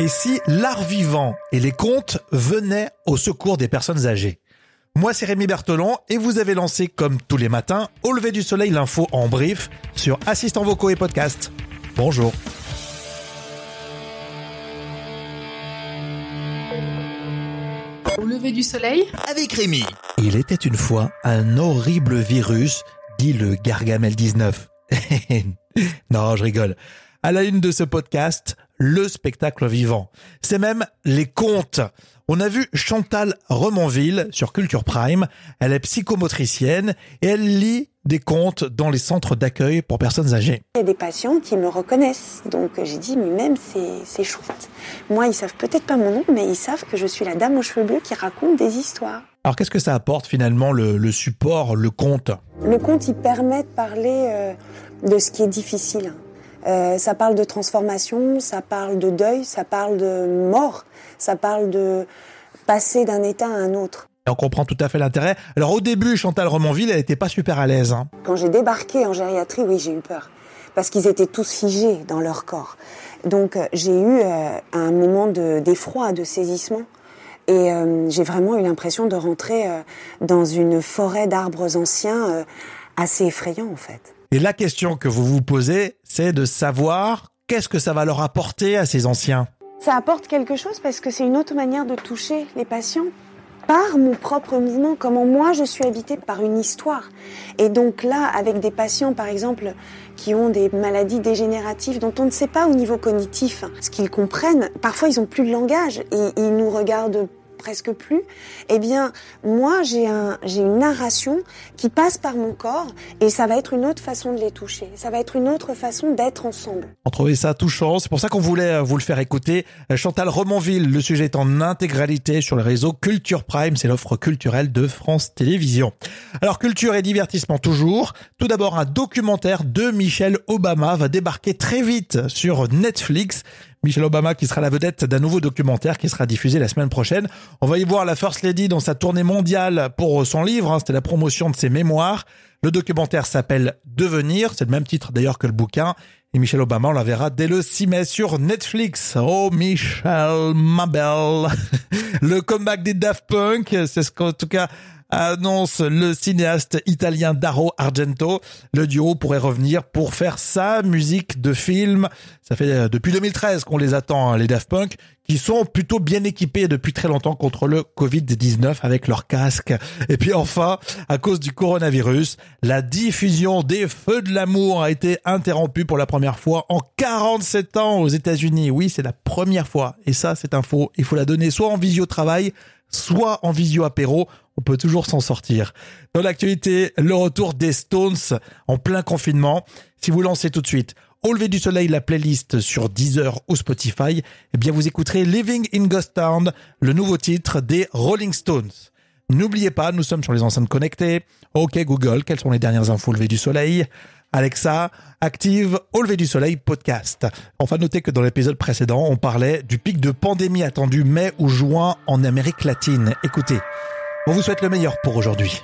Et si l'art vivant et les contes venaient au secours des personnes âgées? Moi, c'est Rémi Bertolon et vous avez lancé, comme tous les matins, au lever du soleil, l'info en brief sur Assistants vocaux et podcast. Bonjour. Au lever du soleil? Avec Rémi. Il était une fois un horrible virus, dit le Gargamel 19. non, je rigole. À la une de ce podcast, le spectacle vivant. C'est même les contes. On a vu Chantal Remonville sur Culture Prime. Elle est psychomotricienne et elle lit des contes dans les centres d'accueil pour personnes âgées. Il y a des patients qui me reconnaissent, donc j'ai dit, mais même c'est chouette. Moi, ils savent peut-être pas mon nom, mais ils savent que je suis la dame aux cheveux bleus qui raconte des histoires. Alors qu'est-ce que ça apporte finalement le, le support, le conte? Le conte, il permet de parler euh, de ce qui est difficile. Euh, ça parle de transformation, ça parle de deuil, ça parle de mort, ça parle de passer d'un état à un autre. Et on comprend tout à fait l'intérêt. Alors au début, Chantal Romanville, elle n'était pas super à l'aise. Hein. Quand j'ai débarqué en gériatrie, oui, j'ai eu peur. Parce qu'ils étaient tous figés dans leur corps. Donc euh, j'ai eu euh, un moment d'effroi, de, saisissement. Et euh, j'ai vraiment eu l'impression de rentrer euh, dans une forêt d'arbres anciens euh, assez effrayant en fait. Et la question que vous vous posez, c'est de savoir qu'est-ce que ça va leur apporter à ces anciens. Ça apporte quelque chose parce que c'est une autre manière de toucher les patients par mon propre mouvement, comment moi je suis habitée par une histoire. Et donc là, avec des patients par exemple qui ont des maladies dégénératives dont on ne sait pas au niveau cognitif ce qu'ils comprennent, parfois ils ont plus de langage et ils nous regardent presque plus, eh bien, moi, j'ai un, j'ai une narration qui passe par mon corps et ça va être une autre façon de les toucher. Ça va être une autre façon d'être ensemble. On trouvait ça touchant. C'est pour ça qu'on voulait euh, vous le faire écouter. Euh, Chantal Romanville, le sujet est en intégralité sur le réseau Culture Prime. C'est l'offre culturelle de France Télévisions. Alors, culture et divertissement toujours. Tout d'abord, un documentaire de Michelle Obama va débarquer très vite sur Netflix. Michelle Obama qui sera la vedette d'un nouveau documentaire qui sera diffusé la semaine prochaine. On va y voir la First Lady dans sa tournée mondiale pour son livre, hein, c'était la promotion de ses mémoires. Le documentaire s'appelle Devenir, c'est le même titre d'ailleurs que le bouquin. Et Michelle Obama, on la verra dès le 6 mai sur Netflix. Oh Michelle, ma belle. Le comeback des Daft Punk, c'est ce qu'en tout cas annonce le cinéaste italien Daro Argento. Le duo pourrait revenir pour faire sa musique de film. Ça fait euh, depuis 2013 qu'on les attend, hein, les Daft Punk, qui sont plutôt bien équipés depuis très longtemps contre le Covid-19 avec leur casque. Et puis enfin, à cause du coronavirus, la diffusion des Feux de l'amour a été interrompue pour la première fois en 47 ans aux États-Unis. Oui, c'est la première fois. Et ça, c'est info. Il faut la donner soit en visio travail, soit en visio apéro on peut toujours s'en sortir. Dans l'actualité, le retour des Stones en plein confinement. Si vous lancez tout de suite au lever du soleil la playlist sur Deezer ou Spotify, eh bien vous écouterez Living in Ghost Town, le nouveau titre des Rolling Stones. N'oubliez pas, nous sommes sur les enceintes connectées. Ok Google, quelles sont les dernières infos au lever du soleil? Alexa, active Au lever du soleil podcast. Enfin, notez que dans l'épisode précédent, on parlait du pic de pandémie attendu mai ou juin en Amérique latine. Écoutez, on vous souhaite le meilleur pour aujourd'hui.